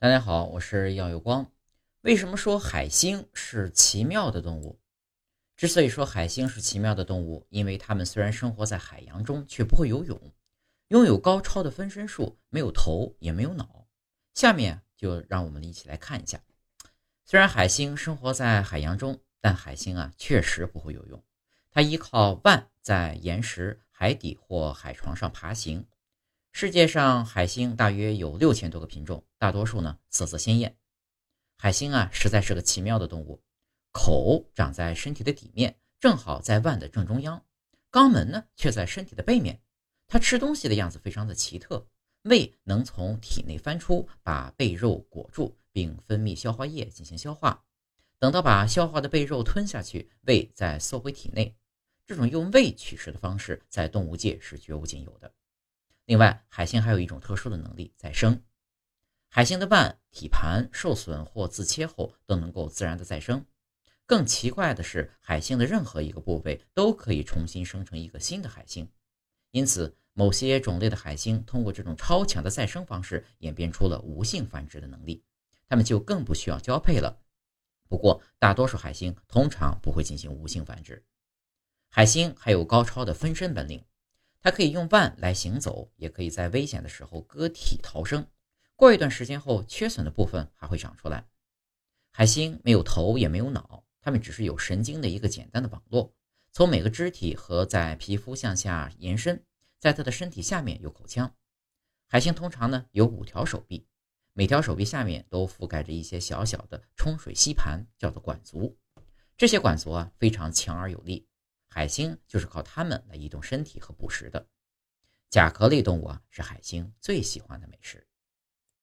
大家好，我是耀有光。为什么说海星是奇妙的动物？之所以说海星是奇妙的动物，因为它们虽然生活在海洋中，却不会游泳，拥有高超的分身术，没有头也没有脑。下面就让我们一起来看一下。虽然海星生活在海洋中，但海星啊确实不会游泳，它依靠腕在岩石、海底或海床上爬行。世界上海星大约有六千多个品种，大多数呢色泽鲜艳。海星啊，实在是个奇妙的动物。口长在身体的底面，正好在腕的正中央；肛门呢，却在身体的背面。它吃东西的样子非常的奇特。胃能从体内翻出，把背肉裹住，并分泌消化液进行消化。等到把消化的背肉吞下去，胃再缩回体内。这种用胃取食的方式，在动物界是绝无仅有的。另外，海星还有一种特殊的能力——再生。海星的腕、体盘受损或自切后都能够自然的再生。更奇怪的是，海星的任何一个部位都可以重新生成一个新的海星。因此，某些种类的海星通过这种超强的再生方式，演变出了无性繁殖的能力。它们就更不需要交配了。不过，大多数海星通常不会进行无性繁殖。海星还有高超的分身本领。它可以用腕来行走，也可以在危险的时候割体逃生。过一段时间后，缺损的部分还会长出来。海星没有头也没有脑，它们只是有神经的一个简单的网络，从每个肢体和在皮肤向下延伸。在它的身体下面有口腔。海星通常呢有五条手臂，每条手臂下面都覆盖着一些小小的冲水吸盘，叫做管足。这些管足啊非常强而有力。海星就是靠它们来移动身体和捕食的。甲壳类动物啊，是海星最喜欢的美食。